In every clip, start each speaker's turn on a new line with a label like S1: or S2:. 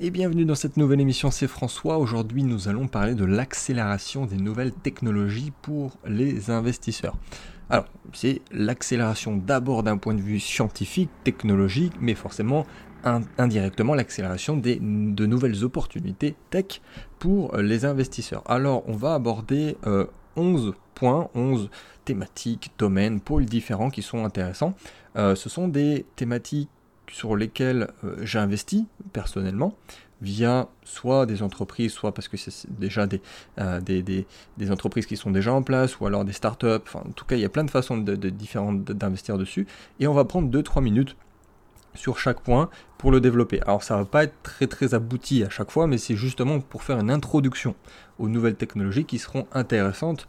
S1: Et bienvenue dans cette nouvelle émission, c'est François. Aujourd'hui, nous allons parler de l'accélération des nouvelles technologies pour les investisseurs. Alors, c'est l'accélération d'abord d'un point de vue scientifique, technologique, mais forcément indirectement l'accélération de nouvelles opportunités tech pour les investisseurs. Alors, on va aborder 11 euh, points, 11 thématiques, domaines, pôles différents qui sont intéressants. Euh, ce sont des thématiques sur lesquelles euh, j'ai investi personnellement via soit des entreprises, soit parce que c'est déjà euh, des, des, entreprises qui sont déjà en place, ou alors des startups. Enfin, en tout cas, il y a plein de façons de, différentes d'investir dessus. Et on va prendre 2-3 minutes sur chaque point pour le développer. Alors ça va pas être très très abouti à chaque fois, mais c'est justement pour faire une introduction aux nouvelles technologies qui seront intéressantes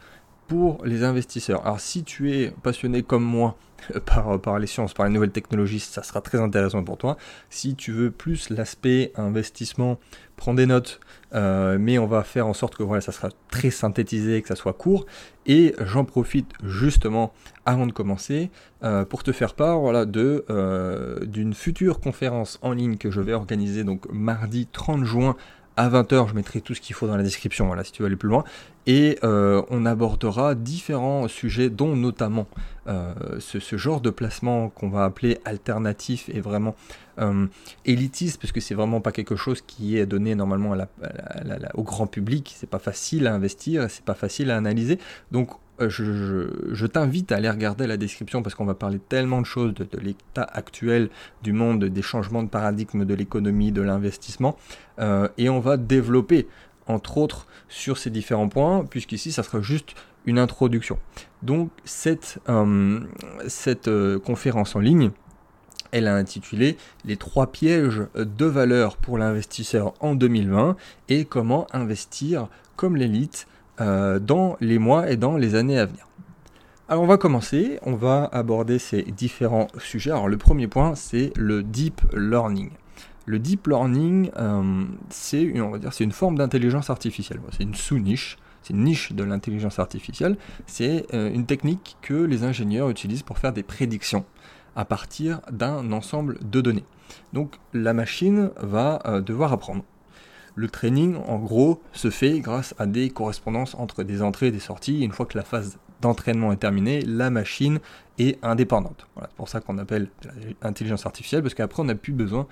S1: pour les investisseurs. Alors si tu es passionné comme moi par, les sciences, par les nouvelles technologies, ça sera très intéressant pour toi. Si tu veux plus l'aspect investissement, prends des notes, euh, mais on va faire en sorte que voilà, ça sera très synthétisé, que ça soit court. Et j'en profite justement avant de commencer euh, pour te faire part voilà, de, euh, d'une future conférence en ligne que je vais organiser donc mardi 30 juin à 20h, je mettrai tout ce qu'il faut dans la description, voilà, si tu veux aller plus loin. Et euh, on abordera différents sujets, dont notamment euh, ce, genre de placement qu'on va appeler alternatif et vraiment euh, élitiste, parce que c'est vraiment pas quelque chose qui est donné normalement au grand public. C'est pas facile à investir, c'est pas facile à analyser. Donc euh, je, t'invite à aller regarder la description parce qu'on va parler tellement de choses, de, l'état actuel du monde, des changements de paradigme de l'économie, de l'investissement, euh, et on va développer, entre autres, sur ces différents points, puisqu'ici, ça sera juste une introduction. Donc, cette, euh, cette conférence en ligne, elle a intitulé Les trois pièges de valeur pour l'investisseur en 2020 et comment investir comme l'élite euh, dans les mois et dans les années à venir. Alors on va commencer, on va aborder ces différents sujets. Alors le premier point c'est le deep learning. Le deep learning, euh, c'est une, on va dire, c'est une forme d'intelligence artificielle. C'est une sous-niche, c'est une niche de l'intelligence artificielle. C'est euh, une technique que les ingénieurs utilisent pour faire des prédictions à partir d'un ensemble de données. Donc la machine va devoir apprendre. Le training, en gros, se fait grâce à des correspondances entre des entrées et des sorties. Une fois que la phase d'entraînement est terminée, la machine est indépendante. C'est pour ça qu'on appelle l'intelligence artificielle, parce qu'après on n'a plus besoin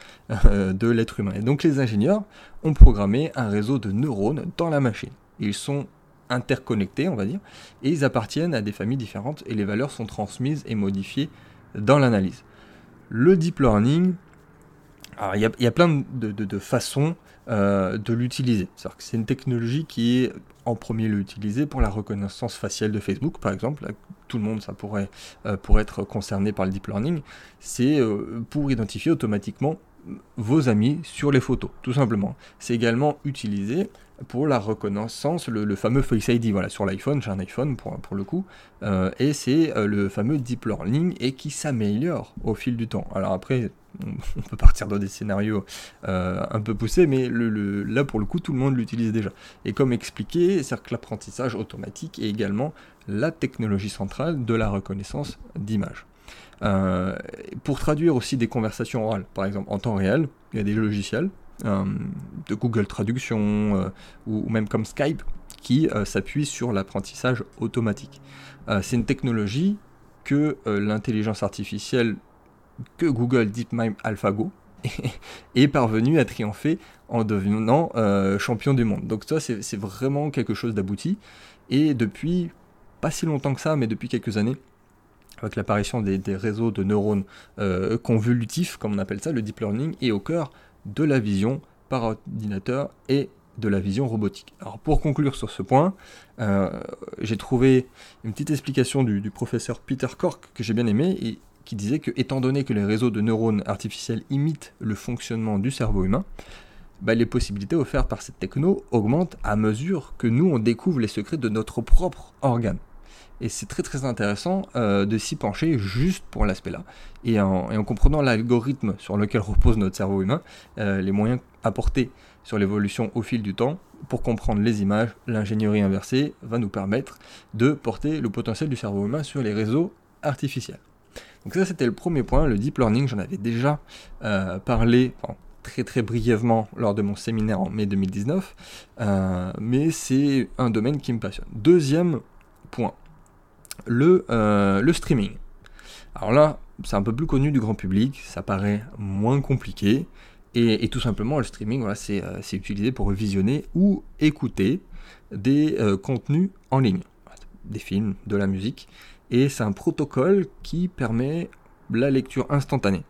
S1: euh, de l'être humain. Et donc les ingénieurs ont programmé un réseau de neurones dans la machine. Ils sont interconnectés, on va dire, et ils appartiennent à des familles différentes, et les valeurs sont transmises et modifiées dans l'analyse. Le deep learning, il y, a plein de façons euh, de l'utiliser. C'est une technologie qui est en premier lieu utilisée pour la reconnaissance faciale de Facebook, par exemple. tout le monde, ça pourrait, euh, être concerné par le deep learning. C'est euh, pour identifier automatiquement vos amis sur les photos, tout simplement. C'est également utilisé pour la reconnaissance, le, fameux Face ID, voilà, sur l'iPhone, j'ai un iPhone pour, le coup, et c'est le fameux deep learning et qui s'améliore au fil du temps. Alors après, on peut partir dans des scénarios euh, un peu poussés, mais là pour le coup tout le monde l'utilise déjà. Et comme expliqué, c'est que l'apprentissage automatique est également la technologie centrale de la reconnaissance d'image. Euh, pour traduire aussi des conversations orales, par exemple en temps réel, il y a des logiciels euh, de Google Traduction ou, même comme Skype qui s'appuient sur l'apprentissage automatique. c'est une technologie que l'intelligence artificielle que Google DeepMind AlphaGo est parvenu à triompher en devenant euh, champion du monde. Donc ça, c'est vraiment quelque chose d'abouti. Et depuis pas si longtemps que ça, mais depuis quelques années, avec l'apparition des, réseaux de neurones euh, convolutifs, comme on appelle ça, le deep learning est au cœur de la vision par ordinateur et de la vision robotique. Alors pour conclure sur ce point, euh, j'ai trouvé une petite explication du, professeur Peter Cork que j'ai bien aimé. Et qui disait que, étant donné que les réseaux de neurones artificiels imitent le fonctionnement du cerveau humain, bah, les possibilités offertes par cette techno augmentent à mesure que nous on découvre les secrets de notre propre organe. Et c'est très très intéressant euh, de s'y pencher juste pour l'aspect-là. Et en, comprenant l'algorithme sur lequel repose notre cerveau humain, euh, les moyens apportés sur l'évolution au fil du temps, pour comprendre les images, l'ingénierie inversée va nous permettre de porter le potentiel du cerveau humain sur les réseaux artificiels. Donc ça c'était le premier point, le deep learning, j'en avais déjà euh, parlé, très très brièvement lors de mon séminaire en mai 2019, mais c'est un domaine qui me passionne. Deuxième point, le, le streaming. Alors là, c'est un peu plus connu du grand public, ça paraît moins compliqué, et, tout simplement le streaming, voilà, c'est utilisé pour visionner ou écouter des contenus en ligne, des films, de la musique, et c'est un protocole qui permet la lecture instantanée.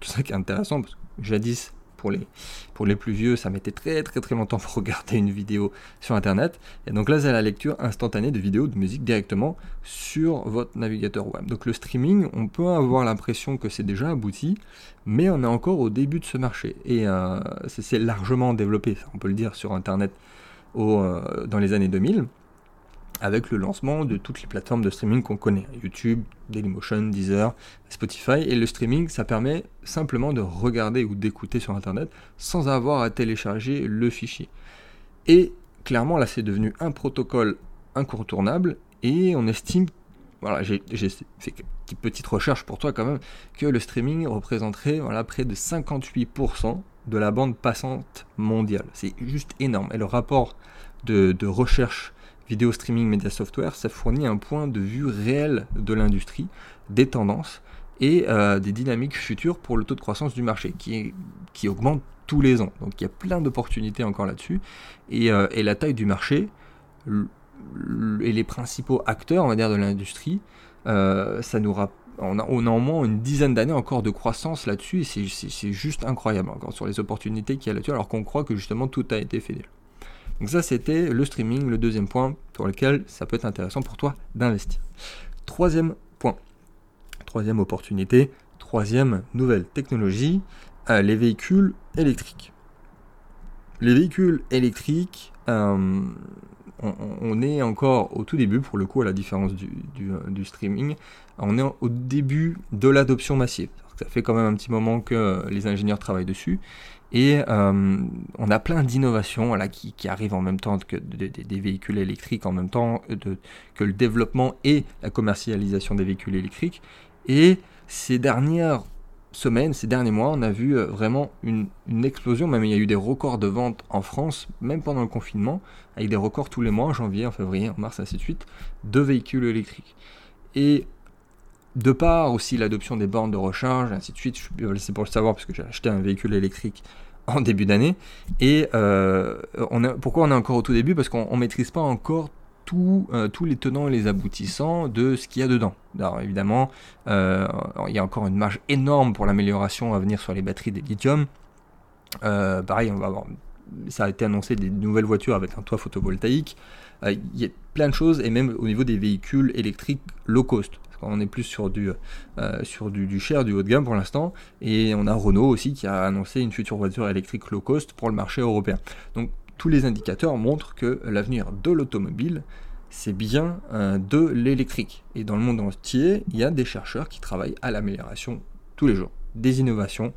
S1: C'est ça qui est intéressant, parce que jadis, pour les, pour les plus vieux, ça mettait très très très longtemps pour regarder une vidéo sur Internet. Et donc là, c'est la lecture instantanée de vidéos, de musique directement sur votre navigateur web. Donc le streaming, on peut avoir l'impression que c'est déjà abouti, mais on est encore au début de ce marché. Et euh, c'est largement développé, on peut le dire, sur Internet euh, dans les années 2000 avec le lancement de toutes les plateformes de streaming qu'on connaît, YouTube, Dailymotion, Deezer, Spotify, et le streaming, ça permet simplement de regarder ou d'écouter sur Internet sans avoir à télécharger le fichier. Et clairement, là, c'est devenu un protocole incontournable, et on estime, voilà, j'ai fait une petite recherche pour toi quand même, que le streaming représenterait voilà, près de 58% de la bande passante mondiale. C'est juste énorme. Et le rapport de, de recherche vidéo streaming media software, ça fournit un point de vue réel de l'industrie, des tendances et euh, des dynamiques futures pour le taux de croissance du marché qui, qui augmente tous les ans. Donc il y a plein d'opportunités encore là-dessus. Et, euh, la taille du marché et les principaux acteurs, on va dire, de l'industrie, euh, ça nous on a, on a au moins une dizaine d'années encore de croissance là-dessus et c'est juste incroyable encore sur les opportunités qu'il y a là-dessus alors qu'on croit que justement tout a été fait déjà. Donc ça, c'était le streaming, le deuxième point pour lequel ça peut être intéressant pour toi d'investir. Troisième point, troisième opportunité, troisième nouvelle technologie, euh, les véhicules électriques. Les véhicules électriques, euh, on, est encore au tout début, pour le coup, à la différence du, du streaming, on est au début de l'adoption massive. Ça fait quand même un petit moment que les ingénieurs travaillent dessus. Et euh, on a plein d'innovations qui, arrivent en même temps que des véhicules électriques, en même temps que le développement et la commercialisation des véhicules électriques. Et ces dernières semaines, ces derniers mois, on a vu euh, vraiment une, explosion. Même il y a eu des records de vente en France, même pendant le confinement, avec des records tous les mois, en janvier, en février, en mars, ainsi de suite, de véhicules électriques. Et de part aussi l'adoption des bornes de recharge, ainsi de suite. C'est pour le savoir parce que j'ai acheté un véhicule électrique en début d'année. Et euh, pourquoi on est encore au tout début? Parce qu'on ne maîtrise pas encore euh, tous les tenants et les aboutissants de ce qu'il y a dedans. Alors évidemment, euh, il y a encore une marge énorme pour l'amélioration à venir sur les batteries des lithium. pareil, on va avoir, ça a été annoncé des nouvelles voitures avec un toit photovoltaïque. Il y a plein de choses, et même au niveau des véhicules électriques low cost on est plus sur du, euh, du, cher, du haut de gamme pour l'instant. Et on a Renault aussi qui a annoncé une future voiture électrique low cost pour le marché européen. Donc tous les indicateurs montrent que l'avenir de l'automobile, c'est bien euh, de l'électrique. Et dans le monde entier, il y a des chercheurs qui travaillent à l'amélioration tous les jours, des innovations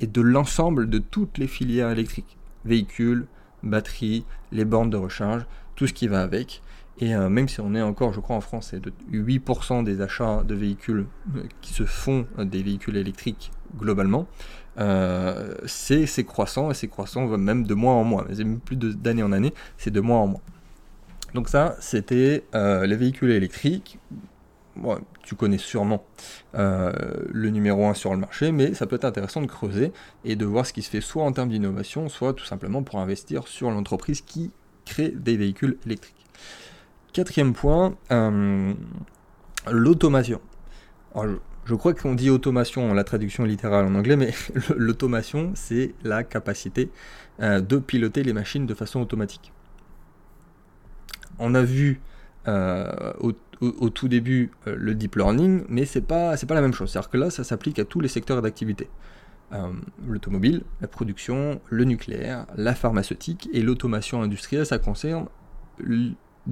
S1: et de l'ensemble de toutes les filières électriques. Véhicules, batteries, les bornes de recharge, tout ce qui va avec. Et euh, même si on est encore, je crois en France, c'est de 8% des achats de véhicules euh, qui se font euh, des véhicules électriques globalement, c'est croissant et c'est croissant même de mois en mois. Mais plus d'année en année, c'est de mois en mois. Donc ça, c'était les véhicules électriques. tu connais sûrement le numéro 1 sur le marché, mais ça peut être intéressant de creuser et de voir ce qui se fait soit en termes d'innovation, soit tout simplement pour investir sur l'entreprise qui crée des véhicules électriques. Quatrième point, euh, l'automation. Je, crois qu'on dit automation, la traduction littérale en anglais, mais l'automation, c'est la capacité euh, de piloter les machines de façon automatique. On a vu euh, au, tout début le deep learning, mais c'est pas pas la même chose. C'est-à-dire que là, ça s'applique à tous les secteurs d'activité. l'automobile, la production, le nucléaire, la pharmaceutique et l'automation industrielle, ça concerne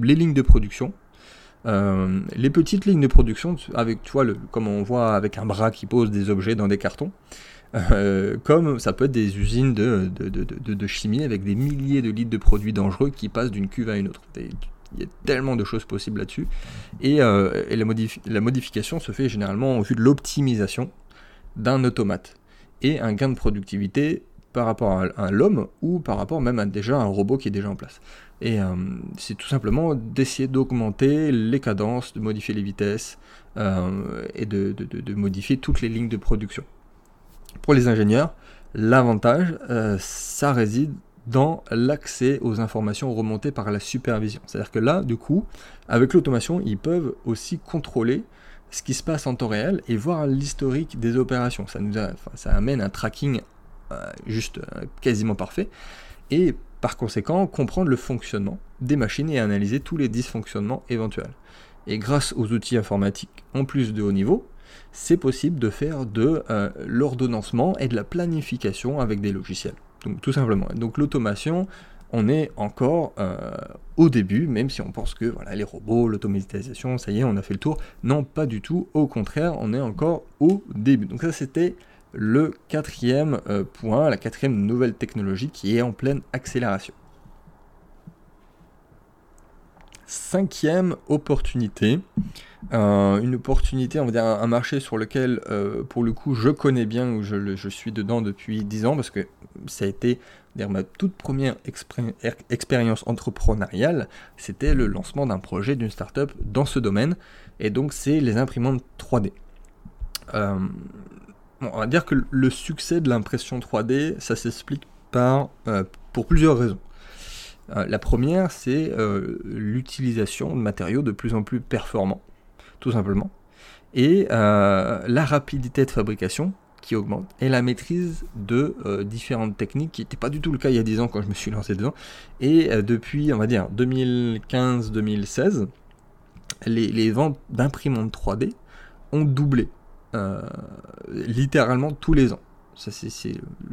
S1: les lignes de production, euh, les petites lignes de production, avec, tu comme on voit avec un bras qui pose des objets dans des cartons, euh, comme ça peut être des usines de, de, chimie avec des milliers de litres de produits dangereux qui passent d'une cuve à une autre. Il y a tellement de choses possibles là-dessus. Et, euh, la, la, modification se fait généralement au vu de l'optimisation d'un automate et un gain de productivité par rapport à, l'homme ou par rapport même à déjà un robot qui est déjà en place. Et euh, c'est tout simplement d'essayer d'augmenter les cadences, de modifier les vitesses euh, et de, modifier toutes les lignes de production. Pour les ingénieurs, l'avantage, euh, ça réside dans l'accès aux informations remontées par la supervision. C'est-à-dire que là, du coup, avec l'automation, ils peuvent aussi contrôler ce qui se passe en temps réel et voir l'historique des opérations. Ça, nous ça amène un tracking juste quasiment parfait. Et par conséquent, comprendre le fonctionnement des machines et analyser tous les dysfonctionnements éventuels. Et grâce aux outils informatiques en plus de haut niveau, c'est possible de faire de euh, l'ordonnancement et de la planification avec des logiciels. Donc tout simplement. Donc l'automation, on est encore euh, au début, même si on pense que voilà, les robots, l'automatisation, ça y est, on a fait le tour. Non, pas du tout. Au contraire, on est encore au début. Donc ça, c'était le quatrième euh, point, la quatrième nouvelle technologie qui est en pleine accélération. Cinquième opportunité, euh, une opportunité, on va dire un, marché sur lequel, pour le coup, je connais bien, où je, suis dedans depuis 10 ans, parce que ça a été ma toute première er, expérience entrepreneuriale, c'était le lancement d'un projet d'une startup dans ce domaine, et donc c'est les imprimantes 3D. Euh, on va dire que le succès de l'impression 3D, ça s'explique par, euh, pour plusieurs raisons. Euh, la première, c'est l'utilisation de matériaux de plus en plus performants, tout simplement, et la rapidité de fabrication qui augmente et la maîtrise de euh, différentes techniques qui n'était pas du tout le cas il y a 10 ans quand je me suis lancé dedans. Et euh, depuis, on va dire, 2015-2016, les, ventes d'imprimantes 3D ont doublé euh, littéralement tous les ans. Ça, c'est,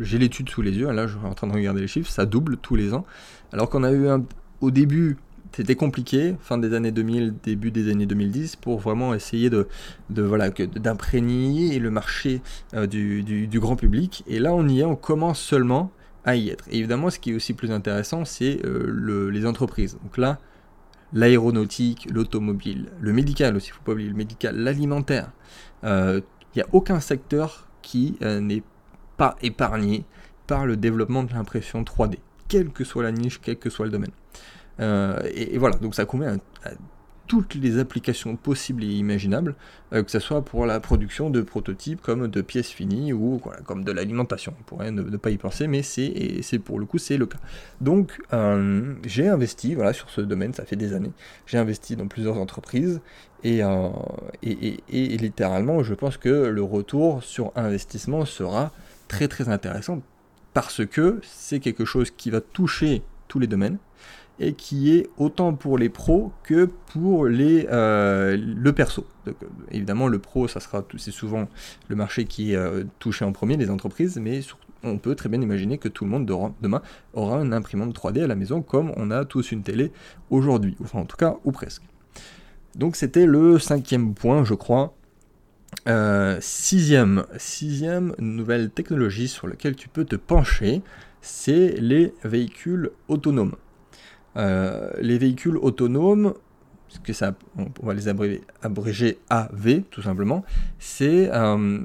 S1: j'ai l'étude sous les yeux, là je suis en train de regarder les chiffres, ça double tous les ans. Alors qu'on a eu un, au début c'était compliqué, fin des années 2000, début des années 2010, pour vraiment essayer de, de voilà, d'imprégner le marché euh, du, du, grand public. Et là, on y est, on commence seulement à y être. Évidemment, ce qui est aussi plus intéressant, c'est euh, le, les entreprises. Donc là, l'aéronautique, l'automobile, le médical aussi, il faut pas oublier le médical, l'alimentaire. Euh, il n'y a aucun secteur qui n'est pas épargné par le développement de l'impression 3D, quelle que soit la niche, quel que soit le domaine. Euh, et, voilà, donc ça convient à, toutes les applications possibles et imaginables, euh, que ce soit pour la production de prototypes comme de pièces finies ou comme de l'alimentation. On ne, pas y penser, mais c'est pour le coup c'est le cas. Donc euh, j'ai investi voilà, sur ce domaine, ça fait des années. J'ai investi dans plusieurs entreprises et, et, et, littéralement je pense que le retour sur investissement sera très très intéressant parce que c'est quelque chose qui va toucher tous les domaines et qui est autant pour les pros que pour les, euh, le perso. Euh, évidemment, le pro, ça sera c'est souvent le marché qui est euh, touché en premier, les entreprises, mais on peut très bien imaginer que tout le monde demain aura une imprimante 3D à la maison comme on a tous une télé aujourd'hui, enfin en tout cas, ou presque. Donc c'était le cinquième point, je crois. sixième, sixième nouvelle technologie sur laquelle tu peux te pencher, c'est les véhicules autonomes. Euh, les véhicules autonomes, on va les abréger, AV tout simplement, c'est euh,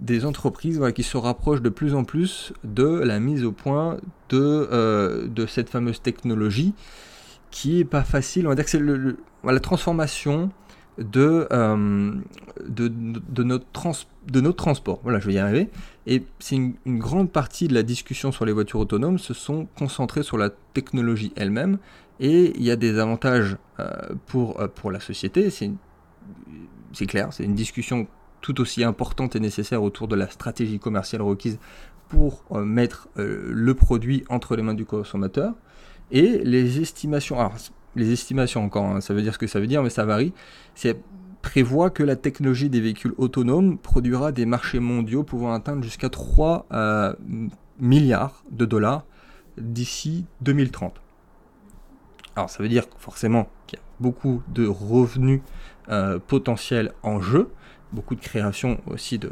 S1: des entreprises qui se rapprochent de plus en plus de la mise au point de, euh, cette fameuse technologie qui est pas facile. On va dire que c'est la transformation de, de, de, notre trans, de transport. Voilà, je vais y arriver. Et c'est une, grande partie de la discussion sur les voitures autonomes se sont concentrées sur la technologie elle-même. Et il y a des avantages euh, pour, euh, pour la société. C'est clair, c'est une discussion tout aussi importante et nécessaire autour de la stratégie commerciale requise pour euh, mettre le produit entre les mains du consommateur. Et les estimations, alors les estimations encore, ça veut dire ce que ça veut dire, mais ça varie. C'est prévoit que la technologie des véhicules autonomes produira des marchés mondiaux pouvant atteindre jusqu'à 3 euh, milliards de dollars d'ici 2030. Alors ça veut dire forcément qu'il y a beaucoup de revenus euh, potentiels en jeu, beaucoup de création aussi de,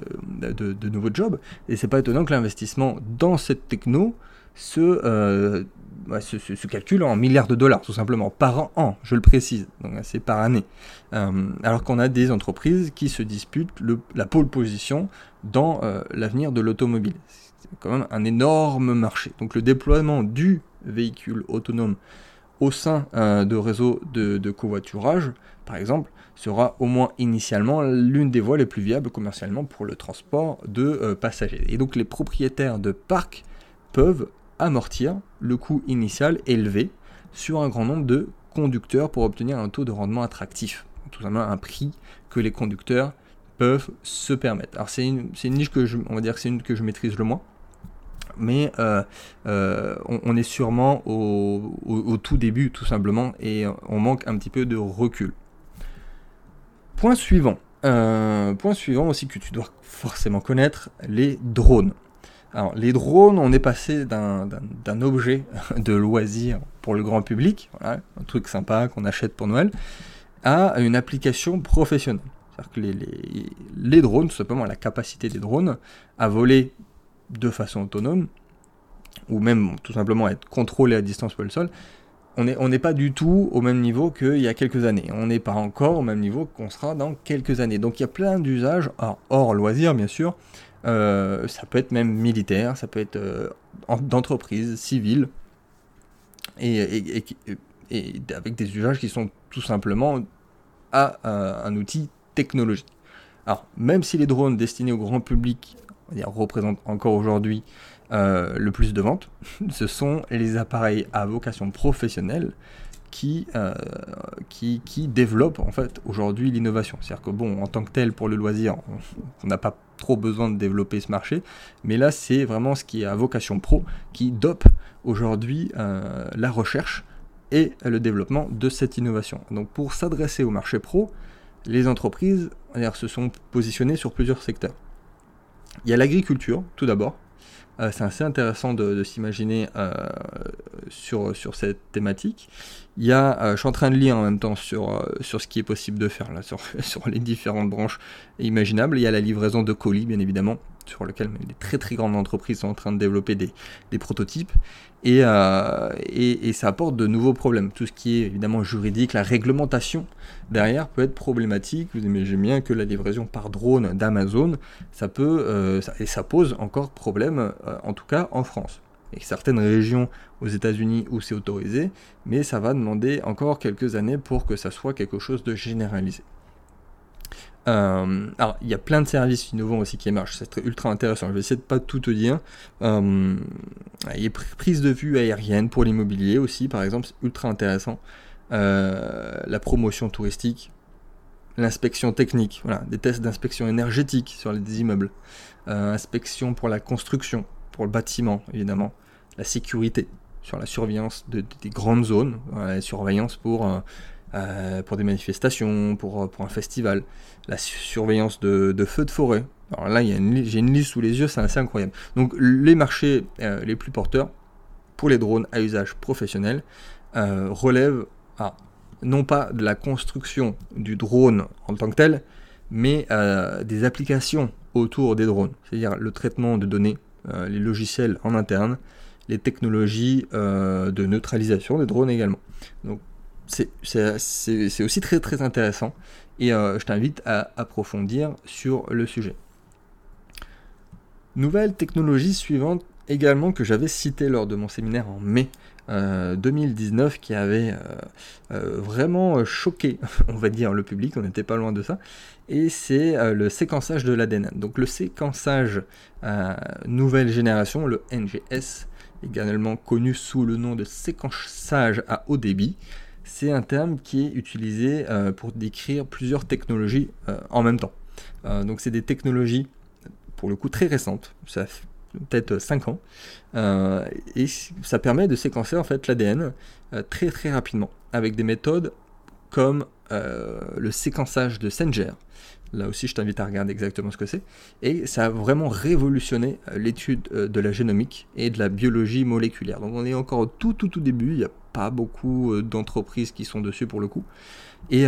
S1: de, nouveaux jobs, et c'est pas étonnant que l'investissement dans cette techno se euh, se, calcule en milliards de dollars, tout simplement, par an, je le précise, donc c'est par année. Euh, alors qu'on a des entreprises qui se disputent la pole position dans euh, l'avenir de l'automobile. C'est quand même un énorme marché. Donc le déploiement du véhicule autonome au sein de réseaux de, covoiturage, par exemple, sera au moins initialement l'une des voies les plus viables commercialement pour le transport de passagers. Et donc les propriétaires de parcs peuvent amortir le coût initial élevé sur un grand nombre de conducteurs pour obtenir un taux de rendement attractif. Tout simplement un prix que les conducteurs peuvent se permettre. Alors c'est une, niche que je, on va dire c'est une que je maîtrise le moins, mais euh, euh, on, est sûrement au, tout début tout simplement et on manque un petit peu de recul. Point suivant. Euh, point suivant aussi que tu dois forcément connaître, les drones. Alors, les drones, on est passé d'un objet de loisir pour le grand public, un truc sympa qu'on achète pour Noël, à une application professionnelle. C'est-à-dire que les, drones, tout simplement la capacité des drones à voler de façon autonome, ou même tout simplement être contrôlés à distance pour le sol, on n'est pas du tout au même niveau qu'il y a quelques années. On n'est pas encore au même niveau qu'on sera dans quelques années. Donc il y a plein d'usages, hors loisir bien sûr, euh, ça peut être même militaire, ça peut être euh, d'entreprise, civile, et, avec des usages qui sont tout simplement à, un outil technologique. Alors, même si les drones destinés au grand public représentent encore aujourd'hui euh, le plus de ventes, ce sont les appareils à vocation professionnelle qui, qui, qui développent en fait aujourd'hui l'innovation. C'est-à-dire que bon, en tant que tel, pour le loisir, on n'a pas trop besoin de développer ce marché. Mais là, c'est vraiment ce qui est à vocation pro qui dope aujourd'hui euh, la recherche et le développement de cette innovation. Donc pour s'adresser au marché pro, les entreprises se sont positionnées sur plusieurs secteurs. Il y a l'agriculture, tout d'abord, euh, c'est assez intéressant de, s'imaginer euh, sur, sur cette thématique. Il y a, euh, je suis en train de lire en même temps sur, sur ce qui est possible de faire là, sur, sur les différentes branches imaginables. Il y a la livraison de colis, bien évidemment, sur lequel des très très grandes entreprises sont en train de développer des, prototypes. Et, et, ça apporte de nouveaux problèmes. Tout ce qui est évidemment juridique, la réglementation derrière peut être problématique. Vous imaginez bien que la livraison par drone d'Amazon, ça peut, et ça pose encore problème euh, en tout cas en France. Et certaines régions aux États-Unis où c'est autorisé, mais ça va demander encore quelques années pour que ça soit quelque chose de généralisé. Euh, alors, il y a plein de services innovants aussi qui émergent, c'est ultra intéressant. Je vais essayer de pas tout te dire. Euh, il y a prise de vue aérienne pour l'immobilier aussi, par exemple, c'est ultra intéressant. la promotion touristique, l'inspection technique, voilà, des tests d'inspection énergétique sur les immeubles, euh, inspection pour la construction, pour le bâtiment évidemment, la sécurité sur la surveillance de, des grandes zones, la surveillance pour, euh, euh, pour des manifestations, pour, pour un festival, la surveillance de, de feux de forêt. Alors là, j'ai une liste sous les yeux, c'est assez incroyable. Donc les marchés les plus porteurs pour les drones à usage professionnel relèvent non pas de la construction du drone en tant que tel, mais euh, des applications autour des drones, c'est-à-dire le traitement de données, euh, les logiciels en interne, les technologies euh, de neutralisation des drones également. Donc c'est aussi très intéressant et je t'invite à approfondir sur le sujet. Nouvelle technologie suivante également que j'avais cité lors de mon séminaire en mai 2019 euh, qui avait euh, euh, vraiment choqué, on va dire, le public, on n'était pas loin de ça, et c'est le séquençage de l'ADN. Donc le séquençage nouvelle génération, le NGS, également connu sous le nom de séquençage à haut débit, c'est un terme qui est utilisé pour décrire plusieurs technologies en même temps. donc c'est des technologies pour le coup très récentes, ça peut-être 5 ans, euh, et ça permet de séquencer en fait l'ADN euh, très très rapidement avec des méthodes comme euh, le séquençage de Sanger. Là aussi, je t'invite à regarder exactement ce que c'est. Et ça a vraiment révolutionné l'étude de la génomique et de la biologie moléculaire. Donc on est encore au tout tout tout début, il n'y a pas beaucoup d'entreprises qui sont dessus pour le coup. Et,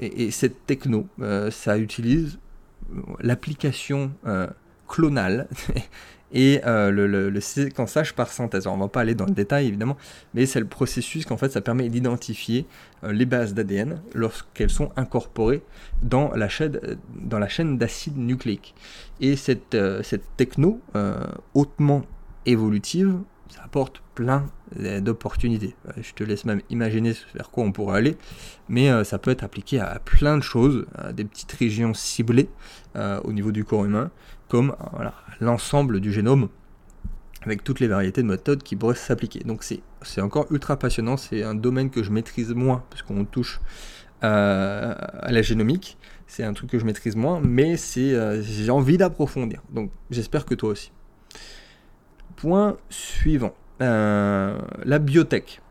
S1: et cette techno, ça utilise l'application clonale et euh, le, séquençage par synthèse. on ne va pas aller dans le détail évidemment, mais c'est le processus qu'en fait ça permet d'identifier euh, les bases d'ADN lorsqu'elles sont incorporées dans la chaîne, dans la chaîne d'acide nucléique. Et cette, euh, cette techno hautement évolutive, ça apporte plein d'opportunités. Je te laisse même imaginer vers quoi on pourrait aller, mais ça peut être appliqué à plein de choses, à des petites régions ciblées au niveau du corps humain, comme l'ensemble du génome avec toutes les variétés de méthodes qui pourraient s'appliquer. Donc c'est encore ultra passionnant, c'est un domaine que je maîtrise moins, puisqu'on touche euh, à la génomique, c'est un truc que je maîtrise moins, mais c'est euh, j'ai envie d'approfondir. Donc j'espère que toi aussi. Point suivant, euh, la biotech.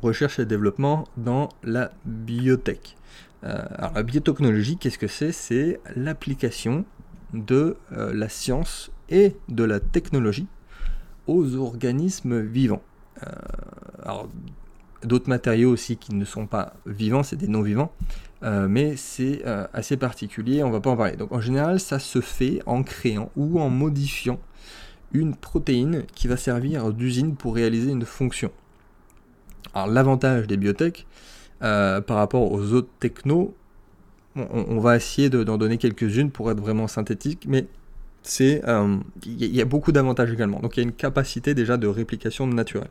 S1: Recherche et développement dans la biotech. alors la biotechnologie, qu'est-ce que c'est? C'est l'application de euh, la science et de la technologie aux organismes vivants. Euh, alors, d'autres matériaux aussi qui ne sont pas vivants, c'est des non-vivants, euh, mais c'est assez particulier, on va pas en parler. Donc en général, ça se fait en créant ou en modifiant une protéine qui va servir d'usine pour réaliser une fonction. Alors l'avantage des biotech par rapport aux autres technos, on, va essayer d'en donner quelques-unes pour être vraiment synthétique, mais c'est euh, il y, a beaucoup d'avantages également. Donc il y a une capacité déjà de réplication naturelle.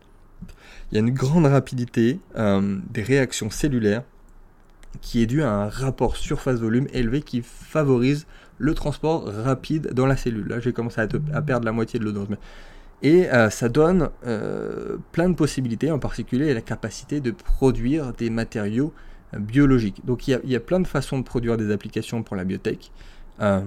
S1: Il y a une grande rapidité euh, des réactions cellulaires qui est due à un rapport surface-volume élevé qui favorise le transport rapide dans la cellule. Là, j'ai commencé à, perdre la moitié de l'odeur. Et euh, ça donne plein de possibilités, en particulier la capacité de produire des matériaux biologique. Donc il y, a, plein de façons de produire des applications pour la biotech. Euh,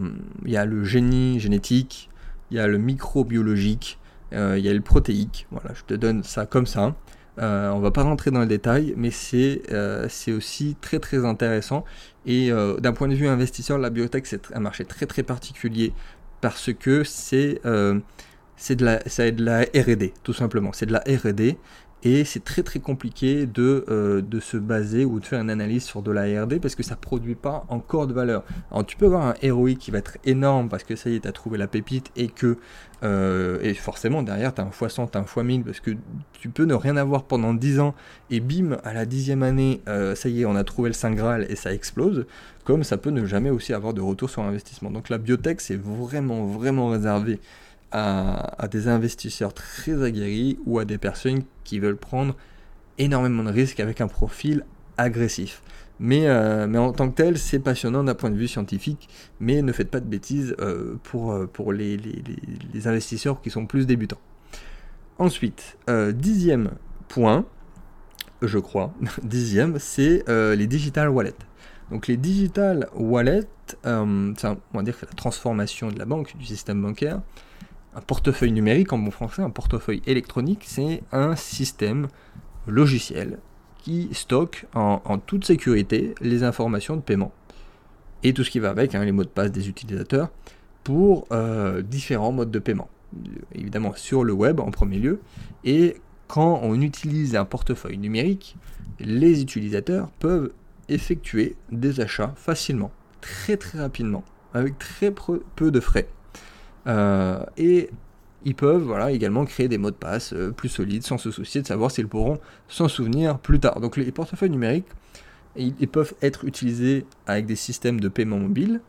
S1: il y a le génie génétique, il y a le microbiologique, euh, il y a le protéique. Voilà, je te donne ça comme ça. Euh, on va pas rentrer dans les détails, mais c'est c'est aussi très très intéressant. Et d'un point de vue investisseur, la biotech c'est un marché très très particulier parce que c'est c'est de la, de la R&D tout simplement. C'est de la R&D et c'est très très compliqué de, euh, de, se baser ou de faire une analyse sur de la RD parce que ça produit pas encore de valeur. Alors tu peux avoir un ROI qui va être énorme parce que ça y est, tu as trouvé la pépite et que euh, et forcément derrière tu as un x100, tu as un x1000 parce que tu peux ne rien avoir pendant 10 ans et bim, à la dixième année, euh, ça y est, on a trouvé le Saint Graal et ça explose, comme ça peut ne jamais aussi avoir de retour sur investissement. Donc la biotech c'est vraiment vraiment réservé à, des investisseurs très aguerris ou à des personnes qui veulent prendre énormément de risques avec un profil agressif. Mais, euh, mais en tant que tel, c'est passionnant d'un point de vue scientifique, mais ne faites pas de bêtises euh, pour, euh, pour les, les, investisseurs qui sont plus débutants. Ensuite, dixième point, je crois, dixième, c'est les digital wallets. Donc les digital wallets, on va dire que la transformation de la banque, du système bancaire, un portefeuille numérique en bon français, un portefeuille électronique, c'est un système logiciel qui stocke en, toute sécurité les informations de paiement et tout ce qui va avec, hein, les mots de passe des utilisateurs, pour euh, différents modes de paiement. Évidemment sur le web en premier lieu, et quand on utilise un portefeuille numérique, les utilisateurs peuvent effectuer des achats facilement, très très rapidement, avec très peu de frais. Euh, et ils peuvent voilà, également créer des mots de passe euh, plus solides sans se soucier de savoir s'ils pourront s'en souvenir plus tard. Donc les portefeuilles numériques, ils, peuvent être utilisés avec des systèmes de paiement mobile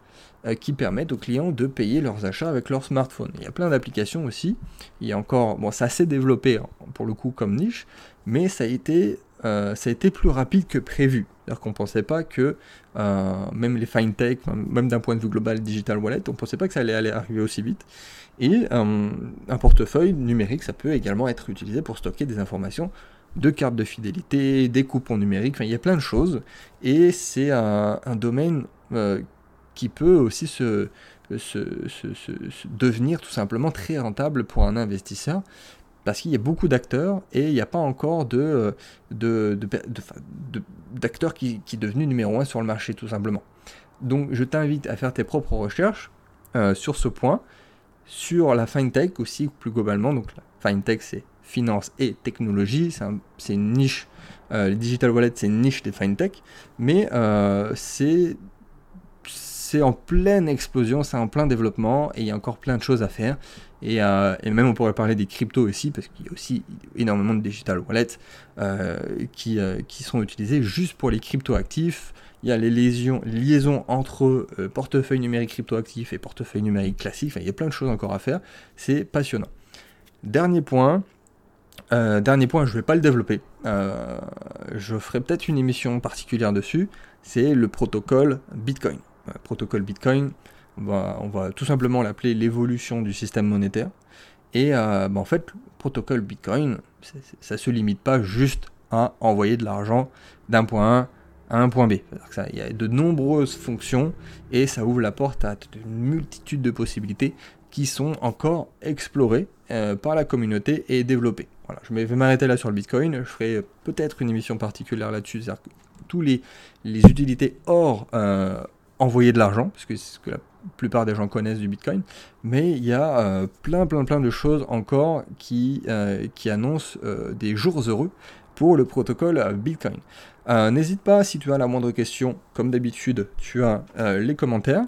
S1: euh, qui permettent aux clients de payer leurs achats avec leur smartphone. Il y a plein d'applications aussi. Il y a encore, bon, c'est assez développé hein, pour le coup comme niche, mais ça a été, ça a été plus rapide que prévu. C'est-à-dire qu'on ne pensait pas que euh, même les fintech, même d'un point de vue global digital wallet, on ne pensait pas que ça allait, arriver aussi vite. Et euh, un portefeuille numérique, ça peut également être utilisé pour stocker des informations de cartes de fidélité, des coupons numériques, enfin, il y a plein de choses. Et c'est un, domaine euh, qui peut aussi se, devenir tout simplement très rentable pour un investisseur parce qu'il y a beaucoup d'acteurs et il n'y a pas encore de, de, d'acteurs qui, qui est devenu numéro un sur le marché tout simplement. Donc je t'invite à faire tes propres recherches euh, sur ce point, sur la fintech aussi plus globalement. Donc la fintech c'est finance et technologie, c'est une niche. Euh, les digital wallets c'est une niche des fintech, mais euh, c'est en pleine explosion, c'est en plein développement et il y a encore plein de choses à faire. Et, même on pourrait parler des cryptos aussi, parce qu'il y a aussi énormément de digital wallets qui, qui sont utilisés juste pour les crypto-actifs. Il y a les liaisons entre portefeuille numérique crypto-actif et portefeuille numérique classique. il y a plein de choses encore à faire. C'est passionnant. Dernier point, euh, dernier point, je ne vais pas le développer. Euh, je ferai peut-être une émission particulière dessus. C'est le protocole Bitcoin. Euh, protocole Bitcoin, on va, tout simplement l'appeler l'évolution du système monétaire. Et bah, en fait, le protocole Bitcoin, ça ne se limite pas juste à envoyer de l'argent d'un point A à un point B. il y a de nombreuses fonctions et ça ouvre la porte à une multitude de possibilités qui sont encore explorées par la communauté et développées. Voilà, je vais m'arrêter là sur le Bitcoin. Je ferai peut-être une émission particulière là-dessus, c'est-à-dire tous les, les utilités hors euh, envoyer de l'argent, parce que c'est ce que la plupart des gens connaissent du Bitcoin, mais il y a euh, plein, plein, plein de choses encore qui, euh, annoncent des jours heureux pour le protocole Bitcoin. N'hésite pas, si tu as la moindre question, comme d'habitude, tu as les commentaires.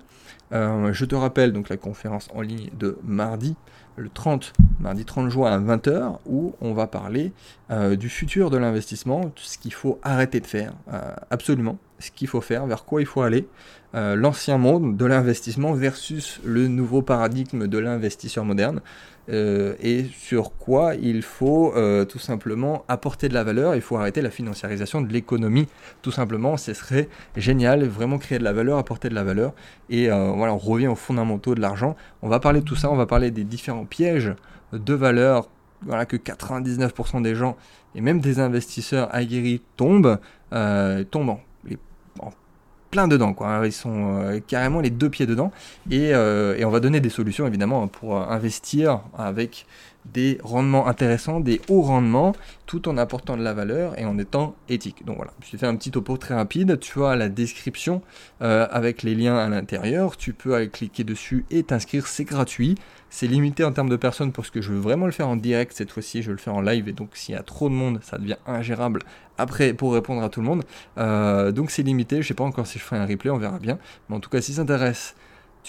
S1: je te rappelle donc la conférence en ligne de mardi le 30, mardi 30 juin à 20h, où on va parler euh, du futur de l'investissement, ce qu'il faut arrêter de faire, euh, absolument, ce qu'il faut faire, vers quoi il faut aller, euh, l'ancien monde de l'investissement versus le nouveau paradigme de l'investisseur moderne. Euh, et sur quoi il faut euh, tout simplement apporter de la valeur. Il faut arrêter la financiarisation de l'économie, tout simplement. Ce serait génial, vraiment créer de la valeur, apporter de la valeur. Et voilà, on revient aux fondamentaux de l'argent. On va parler de tout ça, on va parler des différents pièges de valeur voilà, que 99% des gens et même des investisseurs aguerris tombent, tombent en plein dedans, quoi. Ils sont euh, carrément les deux pieds dedans. Euh, et, on va donner des solutions, évidemment, pour investir avec des rendements intéressants, des hauts rendements, tout en apportant de la valeur et en étant éthique. Donc voilà, je t'ai fait un petit topo très rapide. Tu as la description euh, avec les liens à l'intérieur. Tu peux aller cliquer dessus et t'inscrire. C'est gratuit. C'est limité en termes de personnes parce que je veux vraiment le faire en direct cette fois-ci. Je le faire en live et donc s'il y a trop de monde, ça devient ingérable après pour répondre à tout le monde. Euh, donc c'est limité. Je sais pas encore si je ferai un replay, on verra bien. Mais en tout cas, si ça t'intéresse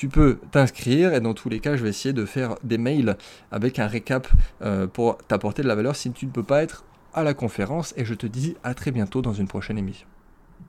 S1: tu peux t'inscrire et dans tous les cas, je vais essayer de faire des mails avec un récap euh, pour t'apporter de la valeur si tu ne peux pas être à la conférence et je te dis à très bientôt dans une prochaine émission.